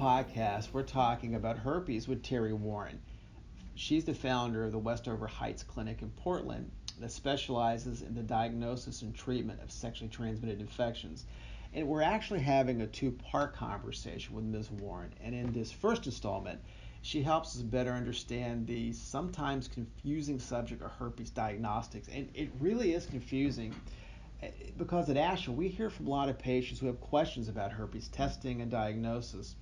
podcast, we're talking about herpes with Terri Warren. She's the founder of the Westover Heights Clinic in Portland that specializes in the diagnosis and treatment of sexually transmitted infections. And we're actually having a two part conversation with Ms. Warren. And in this first installment, she helps us better understand the sometimes confusing subject of herpes diagnostics. And it really is confusing eh, because at ASHA, we hear from a lot of patients who have questions about herpes testing and diagnosis.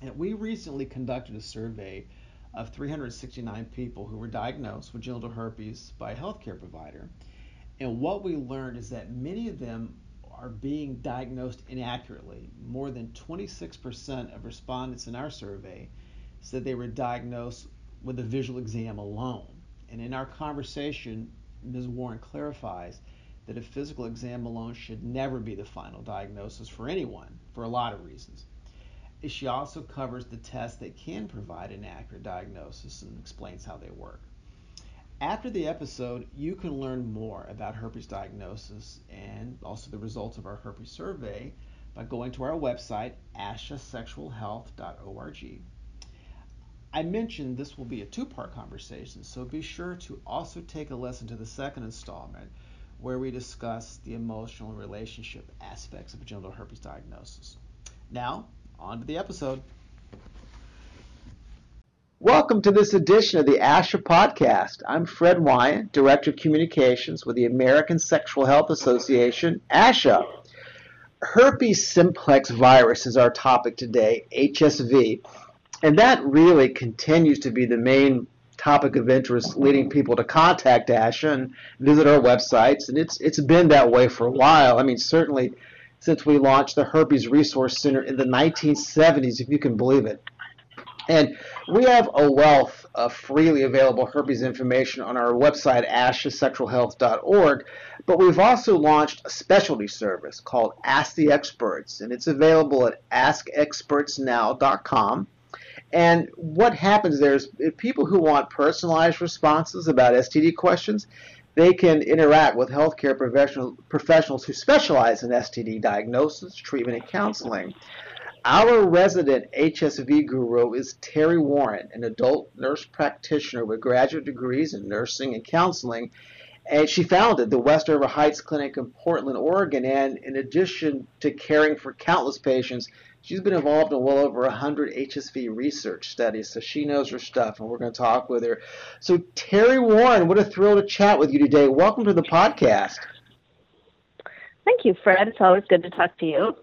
And we recently conducted a survey of 369 people who were diagnosed with genital herpes by a healthcare provider. And what we learned is that many of them are being diagnosed inaccurately. More than 26% of respondents in our survey said they were diagnosed with a visual exam alone. And in our conversation, Ms. Warren clarifies that a physical exam alone should never be the final diagnosis for anyone for a lot of reasons. She also covers the tests that can provide an accurate diagnosis and explains how they work. After the episode, you can learn more about herpes diagnosis and also the results of our herpes survey by going to our website, ashasexualhealth.org. I mentioned this will be a two part conversation, so be sure to also take a listen to the second installment where we discuss the emotional relationship aspects of genital herpes diagnosis. Now, on to the episode. Welcome to this edition of the ASHA podcast. I'm Fred Wyatt, Director of Communications with the American Sexual Health Association, ASHA. Herpes simplex virus is our topic today, HSV, and that really continues to be the main topic of interest, leading people to contact ASHA and visit our websites, and it's it's been that way for a while. I mean, certainly since we launched the Herpes Resource Center in the 1970s, if you can believe it. And we have a wealth of freely available herpes information on our website, ashasexualhealth.org. But we've also launched a specialty service called Ask the Experts, and it's available at askexpertsnow.com. And what happens there is people who want personalized responses about STD questions, they can interact with healthcare professional, professionals who specialize in STD diagnosis, treatment, and counseling. Our resident HSV guru is Terri Warren, an adult nurse practitioner with graduate degrees in nursing and counseling. And she founded the Westover Heights Clinic in Portland, Oregon. And in addition to caring for countless patients, She's been involved in well over 100 HSV research studies, so she knows her stuff, and we're going to talk with her. So, Terri Warren, what a thrill to chat with you today. Welcome to the podcast. Thank you, Fred. It's always good to talk to you.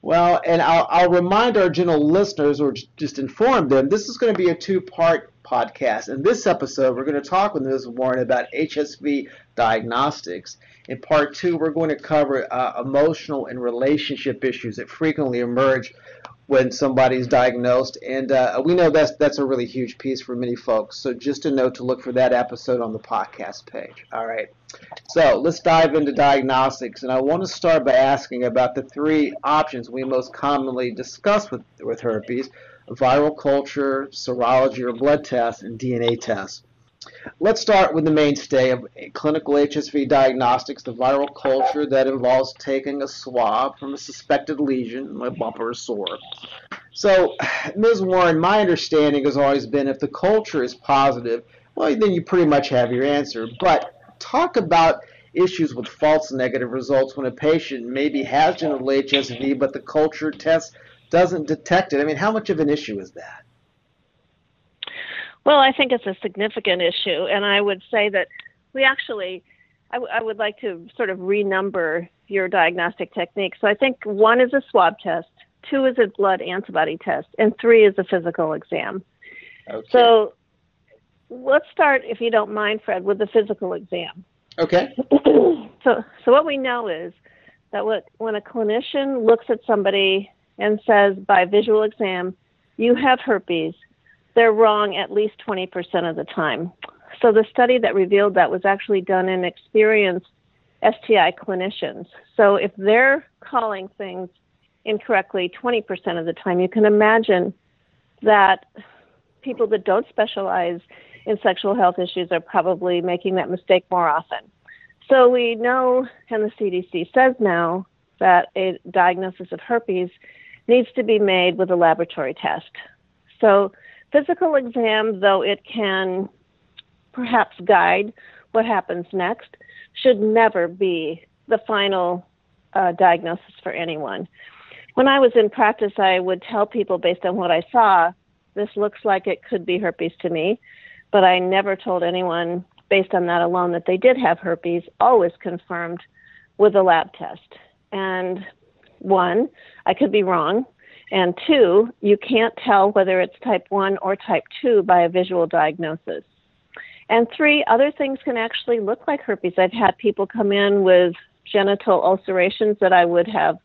Well, and I'll, I'll remind our general listeners, or just inform them, this is going to be a two part podcast. In this episode, we're going to talk with Ms. Warren about HSV diagnostics. In part two, we're going to cover uh, emotional and relationship issues that frequently emerge when somebody's diagnosed, and uh, we know that's that's a really huge piece for many folks. So just a note to look for that episode on the podcast page. All right. So let's dive into diagnostics, and I want to start by asking about the three options we most commonly discuss with with herpes: viral culture, serology or blood tests, and DNA tests. Let's start with the mainstay of clinical HSV diagnostics, the viral culture that involves taking a swab from a suspected lesion, like bump or sore. So, Ms. Warren, my understanding has always been if the culture is positive, well, then you pretty much have your answer. But talk about issues with false negative results when a patient maybe has genital HSV, but the culture test doesn't detect it. I mean, how much of an issue is that? Well, I think it's a significant issue, and I would say that we actually, I, w- I would like to sort of renumber your diagnostic techniques. So I think one is a swab test, two is a blood antibody test, and three is a physical exam. Okay. So let's start, if you don't mind, Fred, with the physical exam. Okay. so, so what we know is that what, when a clinician looks at somebody and says by visual exam, you have herpes, they're wrong at least 20% of the time. So the study that revealed that was actually done in experienced STI clinicians. So if they're calling things incorrectly 20% of the time, you can imagine that people that don't specialize in sexual health issues are probably making that mistake more often. So we know, and the CDC says now, that a diagnosis of herpes needs to be made with a laboratory test. So, physical exam, though it can perhaps guide what happens next, should never be the final uh, diagnosis for anyone. When I was in practice, I would tell people based on what I saw, this looks like it could be herpes to me, but I never told anyone based on that alone that they did have herpes, always confirmed with a lab test. And one, I could be wrong. And two, you can't tell whether it's type 1 or type 2 by a visual diagnosis. And three, other things can actually look like herpes. I've had people come in with genital ulcerations that I would have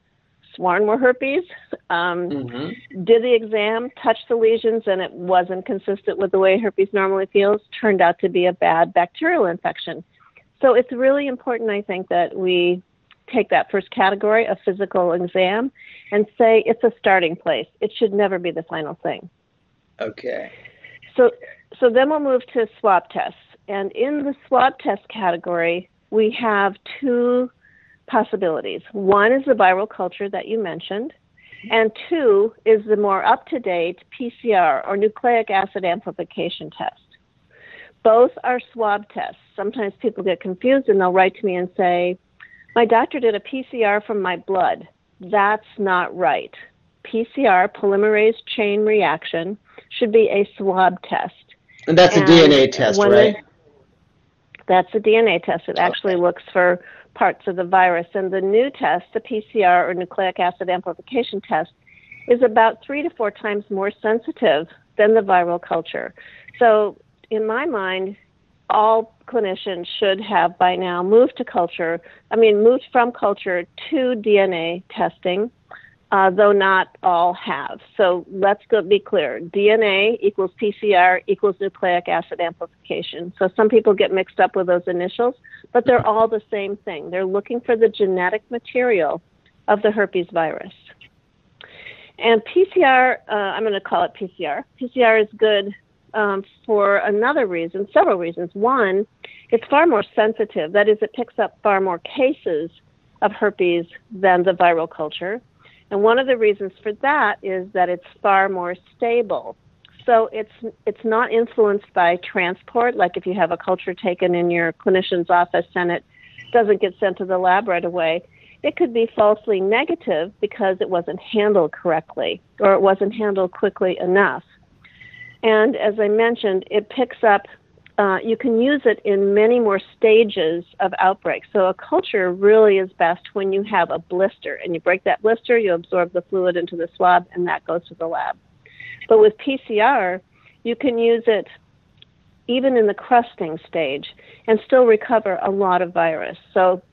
sworn were herpes. Um, mm-hmm. Did the exam, touched the lesions, and it wasn't consistent with the way herpes normally feels. Turned out to be a bad bacterial infection. So it's really important, I think, that we take that first category of physical exam and say it's a starting place. It should never be the final thing. Okay. So, so then we'll move to swab tests. And in the swab test category, we have two possibilities. One is the viral culture that you mentioned, and two is the more up to date PCR or nucleic acid amplification test. Both are swab tests. Sometimes people get confused and they'll write to me and say, My doctor did a PCR from my blood. That's not right. PCR, polymerase chain reaction, should be a swab test. And that's and a DNA test, right? that's a DNA test. It actually okay. looks for parts of the virus. And the new test, the PCR or nucleic acid amplification test, is about three to four times more sensitive than the viral culture. So, in my mind, all clinicians should have by now moved to culture, I mean, moved from culture to DNA testing uh, though not all have. So let's go be clear. DNA equals PCR equals nucleic acid amplification. So some people get mixed up with those initials, but they're all the same thing. They're looking for the genetic material of the herpes virus. And PCR, uh, I'm going to call it PCR. PCR is good um, for another reason, several reasons. One, it's far more sensitive. That is, it picks up far more cases of herpes than the viral culture. And one of the reasons for that is that it's far more stable. So it's it's not influenced by transport. Like if you have a culture taken in your clinician's office and it doesn't get sent to the lab right away, it could be falsely negative because it wasn't handled correctly or it wasn't handled quickly enough. And as I mentioned, it picks up uh, you can use it in many more stages of outbreaks. So a culture really is best when you have a blister and you break that blister, you absorb the fluid into the swab, and that goes to the lab. But with PCR, you can use it even in the crusting stage and still recover a lot of virus. So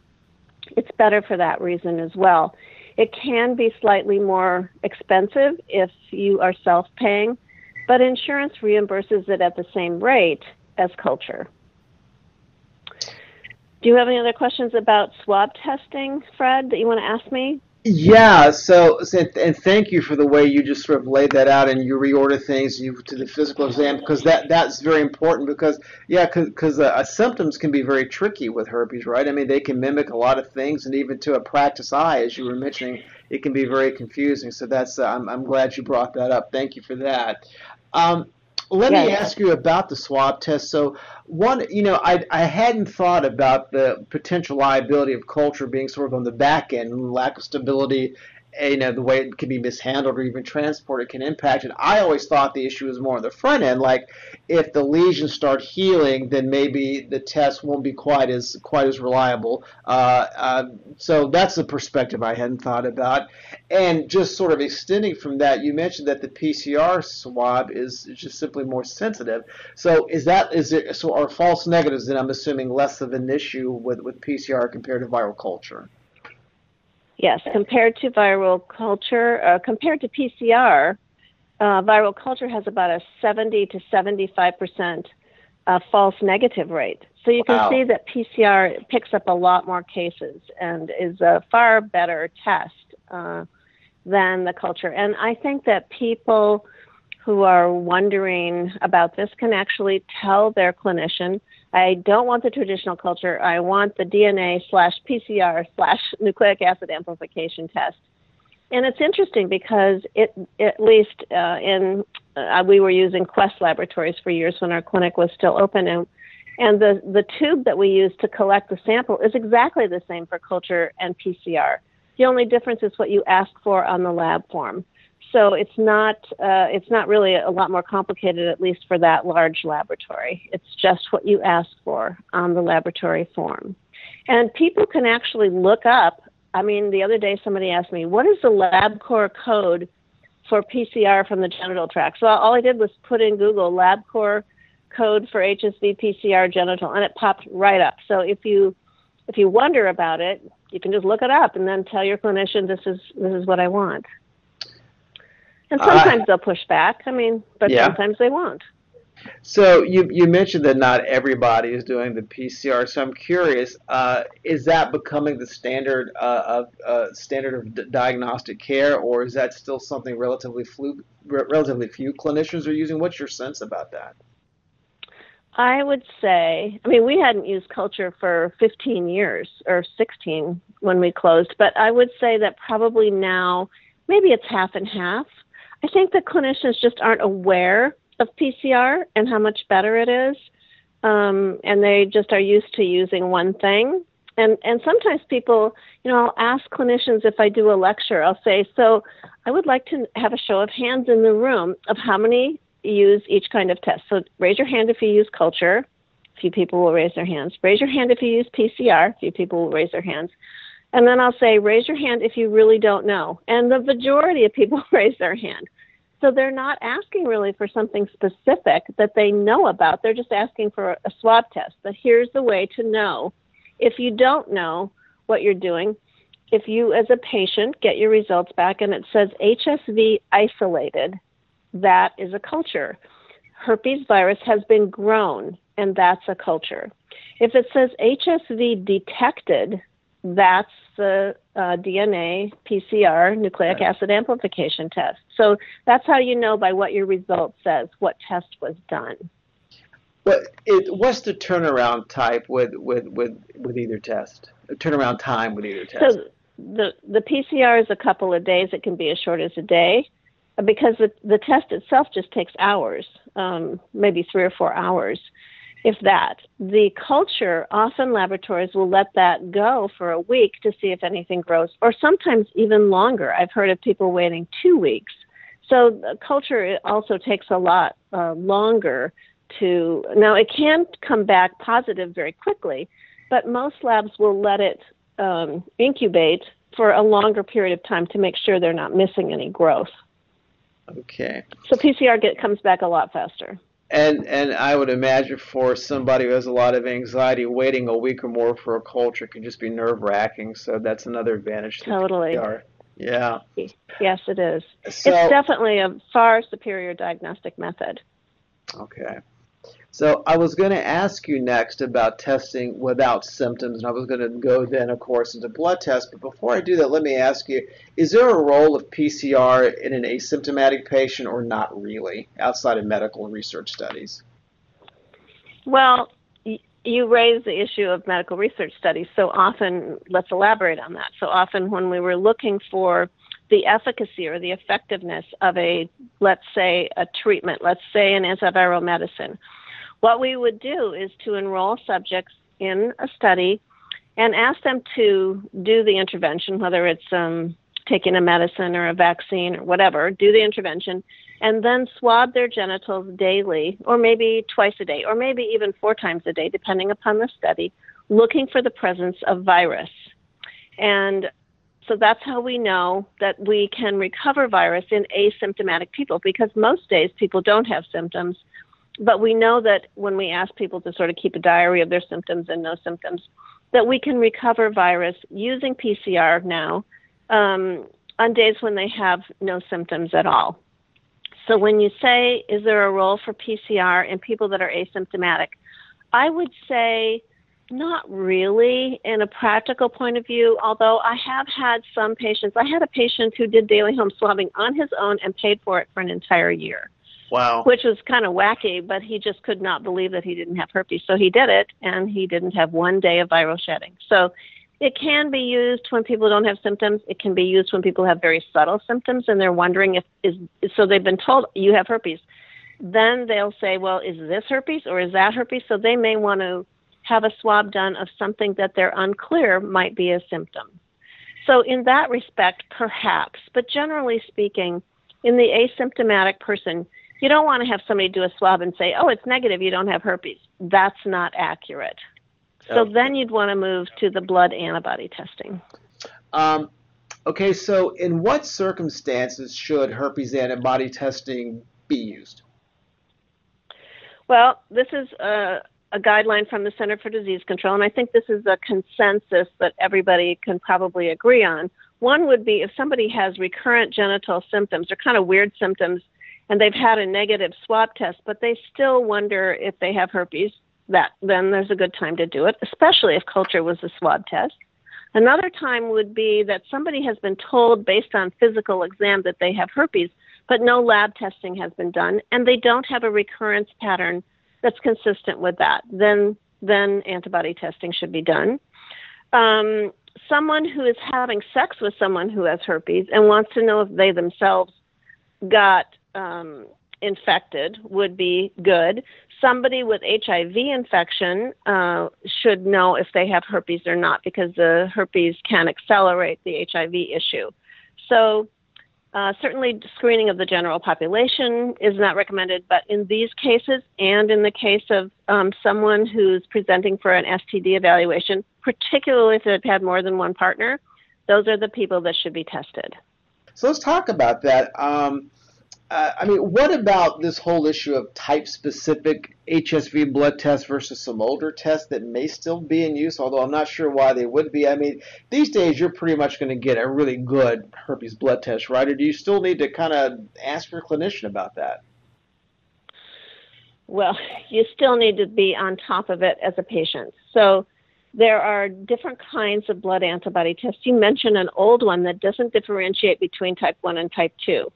it's better for that reason as well. It can be slightly more expensive if you are self paying, but insurance reimburses it at the same rate as culture. Do you have any other questions about swab testing, Fred, that you want to ask me? Yeah, so, and thank you for the way you just sort of laid that out and you reorder things you, to the physical exam because that that's very important because yeah, because uh, symptoms can be very tricky with herpes, right? I mean, they can mimic a lot of things, and even to a practice eye, as you were mentioning, it can be very confusing. So that's uh, I'm I'm glad you brought that up. Thank you for that. Um, let me ask you about the swab test. So, one, you know, I, I hadn't thought about the potential liability of culture being sort of on the back end, lack of stability you know the way it can be mishandled or even transported can impact it. I always thought the issue was more on the front end, like if the lesions start healing, then maybe the test won't be quite as quite as reliable. Uh, uh, so that's the perspective I hadn't thought about. And just sort of extending from that, you mentioned that the PCR swab is just simply more sensitive. So is that is it? So are false negatives then I'm assuming less of an issue with with PCR compared to viral culture? Yes, compared to viral culture, uh, compared to PCR, uh, viral culture has about a 70 to 75 percent uh, false negative rate. So you can wow. see that PCR picks up a lot more cases and is a far better test uh, than the culture. And I think that people who are wondering about this can actually tell their clinician I don't want the traditional culture. I want the DNA slash PCR slash nucleic acid amplification test. and it's interesting because it at least uh, in uh, we were using Quest laboratories for years when our clinic was still open, and and the the tube that we use to collect the sample is exactly the same for culture and PCR. The only difference is what you ask for on the lab form. So it's not uh, it's not really a lot more complicated, at least for that large laboratory. It's just what you ask for on the laboratory form. And people can actually look up. I mean, the other day somebody asked me, "What is the LabCorp code for PCR from the genital tract?" So all I did was put in Google LabCorp code for HSV PCR genital, and it popped right up. So if you if you wonder about it, you can just look it up and then tell your clinician this is this is what I want. And sometimes uh, they'll push back. I mean, but yeah. sometimes they won't. So you you mentioned that not everybody is doing the PCR. So I'm curious, uh, is that becoming the standard uh, of uh, standard of d- diagnostic care, or is that still something relatively flu- relatively few clinicians are using? What's your sense about that? I would say, I mean, we hadn't used culture for 15 years or 16 when we closed, but I would say that probably now maybe it's half and half. I think the clinicians just aren't aware of PCR and how much better it is. Um, and they just are used to using one thing. And and sometimes people, you know, I'll ask clinicians if I do a lecture, I'll say, so I would like to have a show of hands in the room of how many use each kind of test. So raise your hand if you use culture. A few people will raise their hands. Raise your hand if you use PCR. A few people will raise their hands. And then I'll say, raise your hand if you really don't know. And the majority of people raise their hand. So they're not asking really for something specific that they know about. They're just asking for a swab test. But here's the way to know. If you don't know what you're doing, if you as a patient get your results back and it says HSV isolated, that is a culture. Herpes virus has been grown, and that's a culture. If it says HSV detected, that's the uh, DNA PCR nucleic acid amplification test. So that's how you know by what your result says what test was done. But it, what's the turnaround type with, with, with, with either test? The turnaround time with either test? So the the PCR is a couple of days. It can be as short as a day because the, the test itself just takes hours, um, maybe three or four hours, if that. The culture, often laboratories will let that go for a week to see if anything grows, or sometimes even longer. I've heard of people waiting two weeks. So the culture also takes a lot uh, longer to. Now, it can come back positive very quickly, but most labs will let it um, incubate for a longer period of time to make sure they're not missing any growth. Okay. So PCR get, comes back a lot faster. And and I would imagine for somebody who has a lot of anxiety, waiting a week or more for a culture can just be nerve wracking. So that's another advantage. To totally. PCR. Yeah. Yes, it is. So, it's definitely a far superior diagnostic method. Okay. So I was going to ask you next about testing without symptoms, and I was going to go then, of course, into blood tests. But before I do that, let me ask you: Is there a role of PCR in an asymptomatic patient, or not really, outside of medical research studies? Well, you raise the issue of medical research studies. So often, let's elaborate on that. So often, when we were looking for the efficacy or the effectiveness of a, let's say, a treatment, let's say an antiviral medicine what we would do is to enroll subjects in a study and ask them to do the intervention, whether it's um, taking a medicine or a vaccine or whatever, do the intervention, and then swab their genitals daily, or maybe twice a day, or maybe even four times a day, depending upon the study, looking for the presence of virus. And so that's how we know that we can recover virus in asymptomatic people because most days people don't have symptoms but we know that when we ask people to sort of keep a diary of their symptoms and no symptoms, that we can recover virus using PCR now um, on days when they have no symptoms at all. So when you say, is there a role for PCR in people that are asymptomatic? I would say not really in a practical point of view, although I have had some patients. I had a patient who did daily home swabbing on his own and paid for it for an entire year. Wow. Which was kind of wacky, but he just could not believe that he didn't have herpes. So he did it, and he didn't have one day of viral shedding. So it can be used when people don't have symptoms. It can be used when people have very subtle symptoms and they're wondering if is so they've been told you have herpes. Then they'll say, well, is this herpes or is that herpes? So they may want to have a swab done of something that they're unclear might be a symptom. So in that respect, perhaps, but generally speaking, in the asymptomatic person, you don't want to have somebody do a swab and say, "Oh, it's negative, you don't have herpes." That's not accurate. So okay. then you'd want to move to the blood antibody testing. Um, okay, so in what circumstances should herpes antibody testing be used? Well, this is a, a, guideline from the Center for Disease Control, and I think this is a consensus that everybody can probably agree on. One would be if somebody has recurrent genital symptoms or kind of weird symptoms, and they've had a negative swab test, but they still wonder if they have herpes that then there's a good time to do it, especially if culture was a swab test. Another time would be that somebody has been told based on physical exam that they have herpes, but no lab testing has been done, and they don't have a recurrence pattern that's consistent with that. Then, then antibody testing should be done. Um, someone who is having sex with someone who has herpes and wants to know if they themselves got um, infected would be good. Somebody with HIV infection uh, should know if they have herpes or not because the herpes can accelerate the HIV issue. So, uh, certainly, screening of the general population is not recommended, but in these cases, and in the case of um, someone who's presenting for an STD evaluation, particularly if they've had more than one partner, those are the people that should be tested. So let's talk about that. Um, uh, I mean, what about this whole issue of type-specific HSV blood tests versus some older tests that may still be in use? Although I'm not sure why they would be. I mean, these days you're pretty much going to get a really good herpes blood test, right? Or do you still need to kind of ask your clinician about that? Well, you still need to be on top of it as a patient. So there are different kinds of blood antibody tests. You mentioned an old one that doesn't differentiate between type 1 and type 2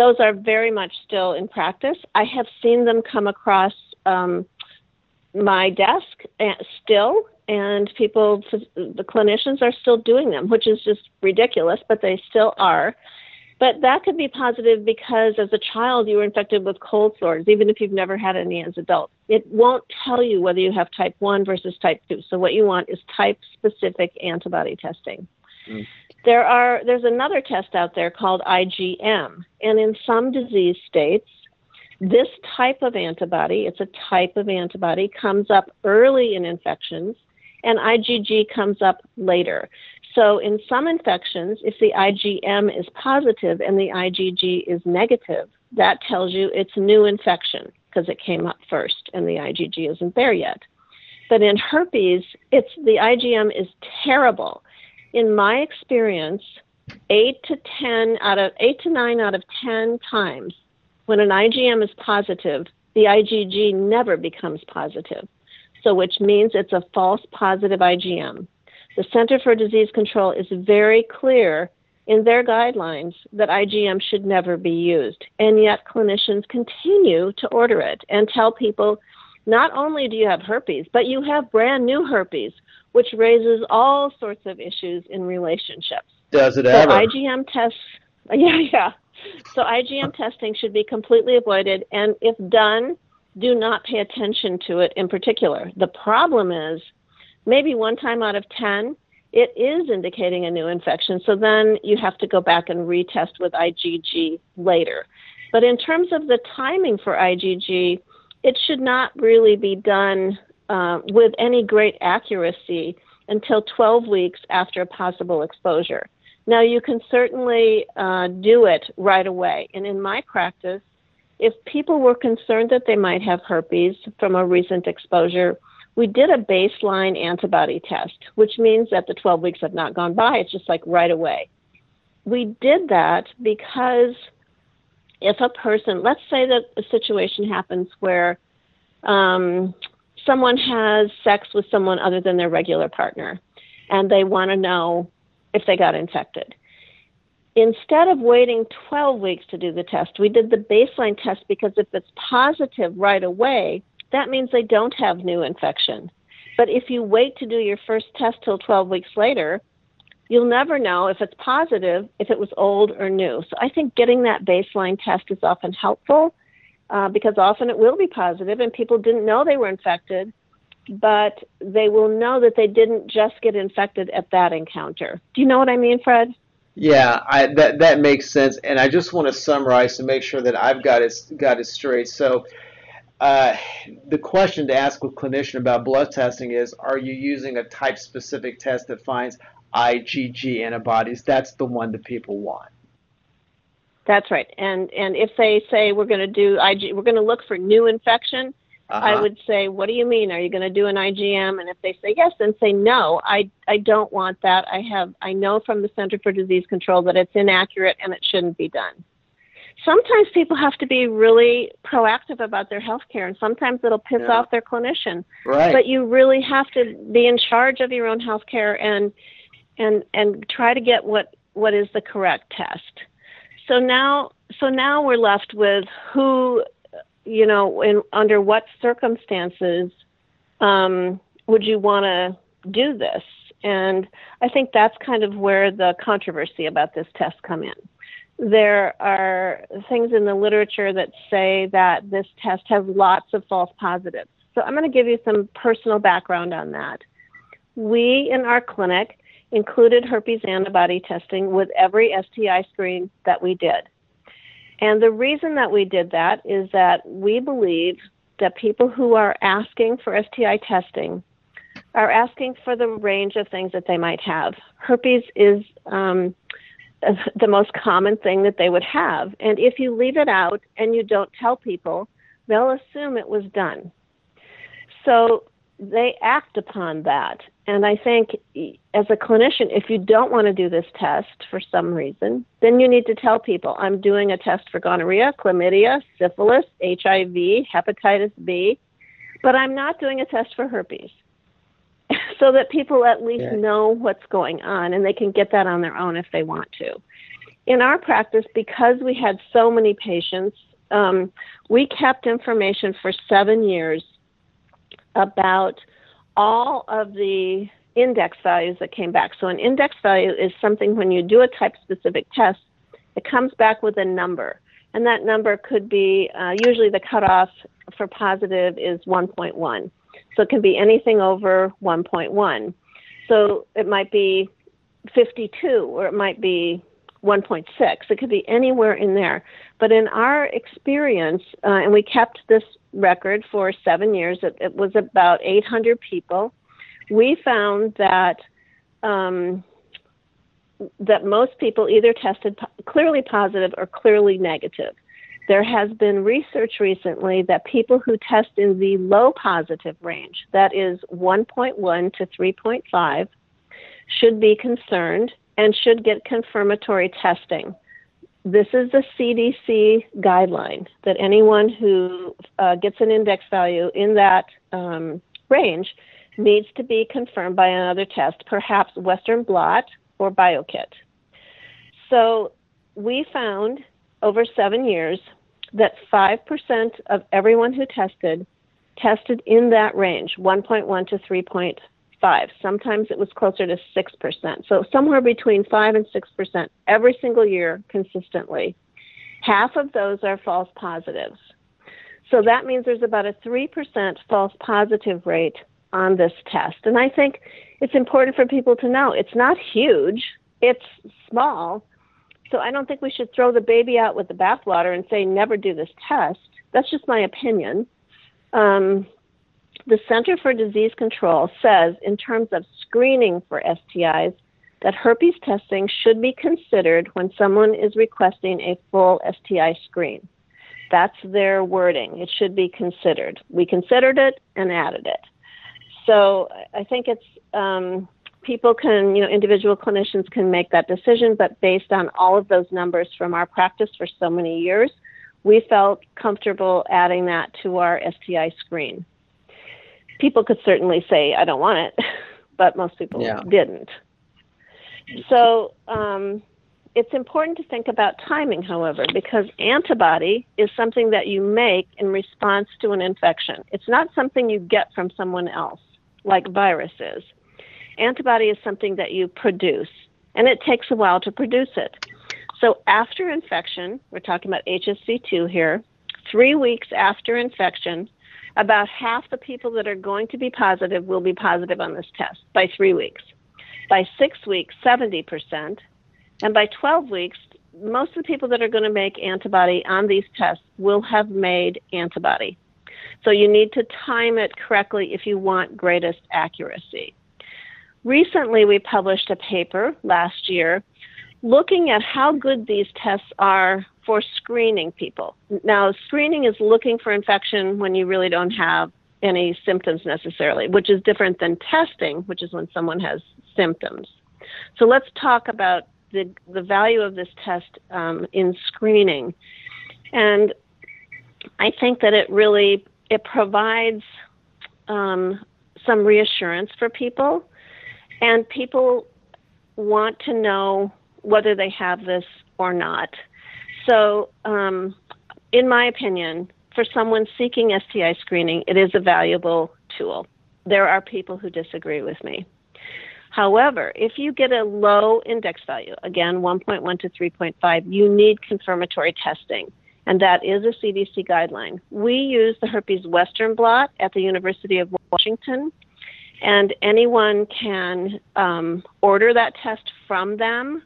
those are very much still in practice. I have seen them come across um, my desk uh, still, and people, the clinicians are still doing them, which is just ridiculous, but they still are. But that could be positive because as a child you were infected with cold sores, even if you've never had any as adult. It won't tell you whether you have type 1 versus type 2. So what you want is type specific antibody testing. Mm. There are there's another test out there called IgM, and in some disease states, this type of antibody, it's a type of antibody, comes up early in infections, and IgG comes up later. So in some infections, if the IgM is positive and the IgG is negative, that tells you it's new infection because it came up first and the IgG isn't there yet. But in herpes, it's the IgM is terrible in my experience, eight to 10 out of eight to nine out of 10 times when an IgM is positive, the IgG never becomes positive. So, which means it's a false positive IgM. The Center for Disease Control is very clear in their guidelines that IgM should never be used. And yet, clinicians continue to order it and tell people not only do you have herpes, but you have brand new herpes, which raises all sorts of issues in relationships. Does it ever? So IgM tests, yeah, yeah. So IgM testing should be completely avoided, and if done, do not pay attention to it in particular. The problem is maybe one time out of 10, it is indicating a new infection. So then you have to go back and retest with IgG later. But in terms of the timing for IgG, it should not really be done uh, with any great accuracy until 12 weeks after a possible exposure. Now, you can certainly uh, do it right away. And in my practice, if people were concerned that they might have herpes from a recent exposure, we did a baseline antibody test, which means that the 12 weeks have not gone by. It's just like right away. We did that because if a person, let's say that a situation happens where um, someone has sex with someone other than their regular partner and they want to know if they got infected. Instead of waiting 12 weeks to do the test, we did the baseline test because if it's positive right away, that means they don't have new infection. But if you wait to do your first test till 12 weeks later, you'll never know if it's positive, if it was old or new. So I think getting that baseline test is often helpful uh, because often it will be positive and people didn't know they were infected, but they will know that they didn't just get infected at that encounter. Do you know what I mean, Fred? Yeah, I, that that makes sense, and I just want to summarize to make sure that I've got it got it straight. So, uh, the question to ask a clinician about blood testing is: Are you using a type-specific test that finds IgG antibodies? That's the one that people want. That's right. And and if they say we're going to do IG, we're going to look for new infection, uh-huh. I would say, what do you mean? Are you going to do an IgM? And if they say yes, then say no. I I don't want that. I have I know from the Center for Disease Control that it's inaccurate and it shouldn't be done. Sometimes people have to be really proactive about their health care, and sometimes it'll piss yeah. off their clinician. Right. But you really have to be in charge of your own health care and and and try to get what what is the correct test. So now so now we're left with who you know, in under what circumstances um, would you want to do this? And I think that's kind of where the controversy about this test come in. There are things in the literature that say that this test has lots of false positives. So I'm going to give you some personal background on that. We in our clinic included herpes antibody testing with every STI screen that we did. And the reason that we did that is that we believe that people who are asking for STI testing are asking for the range of things that they might have. Herpes is um, the most common thing that they would have. And if you leave it out and you don't tell people, they'll assume it was done. So they act upon that. And I think as a clinician, if you don't want to do this test for some reason, then you need to tell people I'm doing a test for gonorrhea, chlamydia, syphilis, HIV, hepatitis B, but I'm not doing a test for herpes. so that people at least yeah. know what's going on and they can get that on their own if they want to. In our practice, because we had so many patients, um, we kept information for seven years about all of the index values that came back. So, an index value is something when you do a type specific test, it comes back with a number. And that number could be uh, usually the cutoff for positive is 1.1. So, it can be anything over 1.1. So, it might be 52 or it might be 1.6. It could be anywhere in there. But in our experience, uh, and we kept this record for seven years, it, it was about 800 people. We found that um, that most people either tested po- clearly positive or clearly negative. There has been research recently that people who test in the low positive range, that is 1.1 to 3.5, should be concerned and should get confirmatory testing. This is the CDC guideline that anyone who uh, gets an index value in that um, range needs to be confirmed by another test, perhaps Western blot or BioKit. So we found over seven years that 5% of everyone who tested tested in that range, 1.1 to 3.5 five. Sometimes it was closer to six percent. So somewhere between five and six percent every single year consistently. Half of those are false positives. So that means there's about a three percent false positive rate on this test. And I think it's important for people to know it's not huge, it's small. So I don't think we should throw the baby out with the bathwater and say never do this test. That's just my opinion. Um, the Center for Disease Control says, in terms of screening for STIs, that herpes testing should be considered when someone is requesting a full STI screen. That's their wording. It should be considered. We considered it and added it. So I think it's um, people can, you know, individual clinicians can make that decision, but based on all of those numbers from our practice for so many years, we felt comfortable adding that to our STI screen people could certainly say, I don't want it, but most people yeah. didn't. So um, it's important to think about timing, however, because antibody is something that you make in response to an infection. It's not something you get from someone else. like viruses. Antibody is something that you produce, and it takes a while to produce it. So after infection, we're talking about HSV2 here, three weeks after infection, about half the people that are going to be positive will be positive on this test by three weeks. By six weeks, 70%. And by 12 weeks, most of the people that are going to make antibody on these tests will have made antibody. So you need to time it correctly if you want greatest accuracy. Recently, we published a paper last year looking at how good these tests are for screening people. Now, screening is looking for infection when you really don't have any symptoms necessarily, which is different than testing, which is when someone has symptoms. So let's talk about the, the value of this test um, in screening. And I think that it really it provides um, some reassurance for people, and people want to know whether they have this or not. So, um, in my opinion, for someone seeking STI screening, it is a valuable tool. There are people who disagree with me. However, if you get a low index value, again 1.1 to 3.5, you need confirmatory testing, and that is a CDC guideline. We use the herpes Western blot at the University of Washington, and anyone can um, order that test from them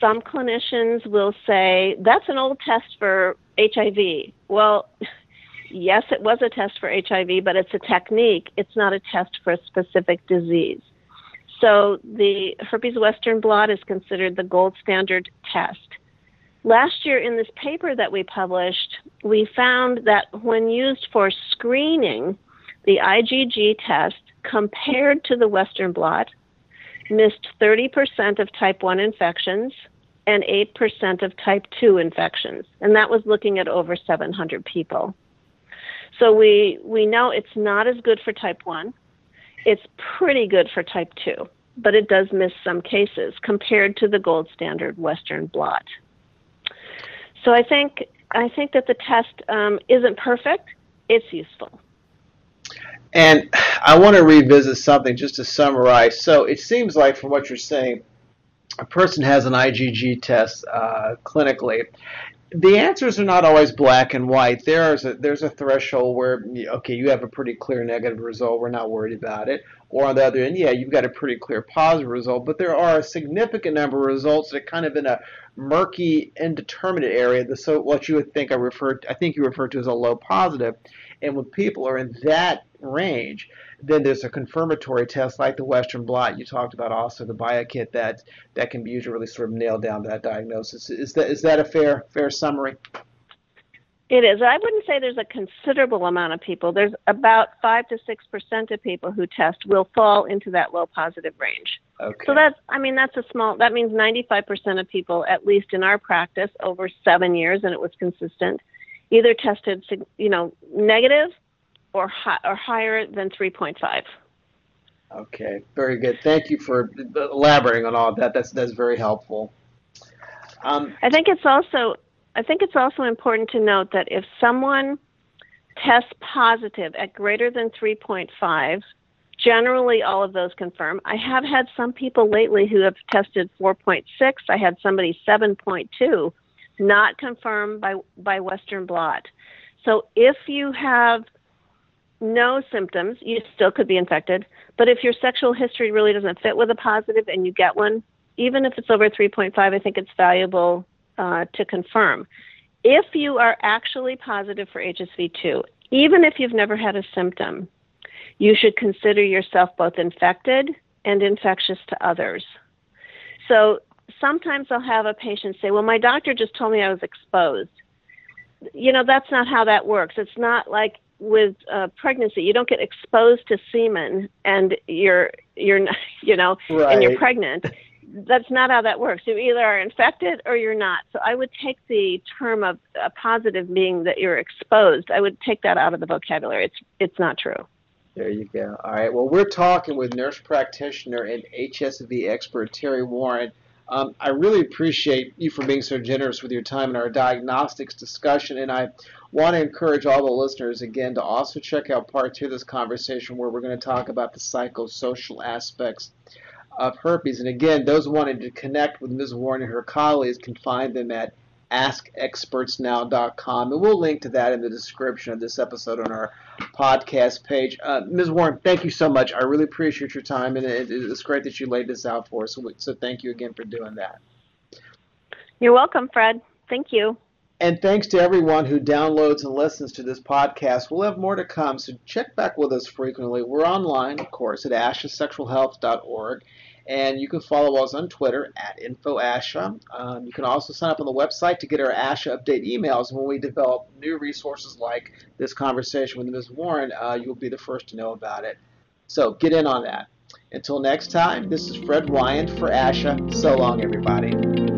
some clinicians will say, that's an old test for HIV. Well, yes, it was a test for HIV, but it's a technique. It's not a test for a specific disease. So the herpes western blot is considered the gold standard test. Last year, in this paper that we published, we found that when used for screening, the IgG test compared to the western blot missed 30% of type 1 infections and 8% of type 2 infections. And that was looking at over 700 people. So we, we know it's not as good for type 1. It's pretty good for type 2, but it does miss some cases compared to the gold standard Western blot. So I think, I think that the test um, isn't perfect, it's useful. And I want to revisit something just to summarize. So it seems like, from what you're saying, a person has an IgG test uh, clinically, the answers are not always black and white. There's a there's a threshold where okay, you have a pretty clear negative result. We're not worried about it. Or on the other end, yeah, you've got a pretty clear positive result. But there are a significant number of results that are kind of in a murky, indeterminate area. The so what you would think I referred I think you referred to as a low positive. And when people are in that range, then there's a confirmatory test like the Western blot you talked about, also the BioKit that that can be used to really sort of nail down that diagnosis. Is that is that a fair fair summary? It is. I wouldn't say there's a considerable amount of people. There's about five to six percent of people who test will fall into that low positive range. Okay. So that's, I mean, that's a small. That means 95 percent of people, at least in our practice, over seven years, and it was consistent, either tested, you know, negative or, hi- or higher than 3.5. Okay, very good. Thank you for elaborating on all of that. That's that's very helpful. Um, I think it's also I think it's also important to note that if someone tests positive at greater than 3.5, generally all of those confirm. I have had some people lately who have tested 4.6. I had somebody 7.2, not confirmed by by Western blot. So if you have no symptoms, you still could be infected. But if your sexual history really doesn't fit with a positive and you get one, even if it's over 3.5, I think it's valuable uh, to confirm. If you are actually positive for HSV2, even if you've never had a symptom, you should consider yourself both infected and infectious to others. So sometimes I'll have a patient say, Well, my doctor just told me I was exposed. You know, that's not how that works. It's not like with uh, pregnancy, you don't get exposed to semen and you're you're you know right. and you're pregnant. That's not how that works. You either are infected or you're not. So I would take the term of a positive being that you're exposed. I would take that out of the vocabulary. It's it's not true. There you go. All right. Well, we're talking with nurse practitioner and HSV expert Terri Warren Um, I really appreciate you for being so generous with your time in our diagnostics discussion, and I want to encourage all the listeners again to also check out part two of this conversation where we're going to talk about the psychosocial aspects of herpes. And again, those wanting to connect with Ms. Warren and her colleagues can find them at askexpertsnow.com. And we'll link to that in the description of this episode on our podcast page. Uh, Ms. Warren, thank you so much. I really appreciate your time, and it, it's great that you laid this out for us. So, so thank you again for doing that. You're welcome, Fred. Thank you. And thanks to everyone who downloads and listens to this podcast. We'll have more to come, so check back with us frequently. We're online, of course, at ashasexualhealth.org. And you can follow us on Twitter at InfoASHA. Um, you can also sign up on the website to get our ASHA update emails. When we develop new resources like this conversation with Ms. Warren, uh, you'll be the first to know about it. So get in on that. Until next time, this is Fred Wyand for ASHA. So long, everybody.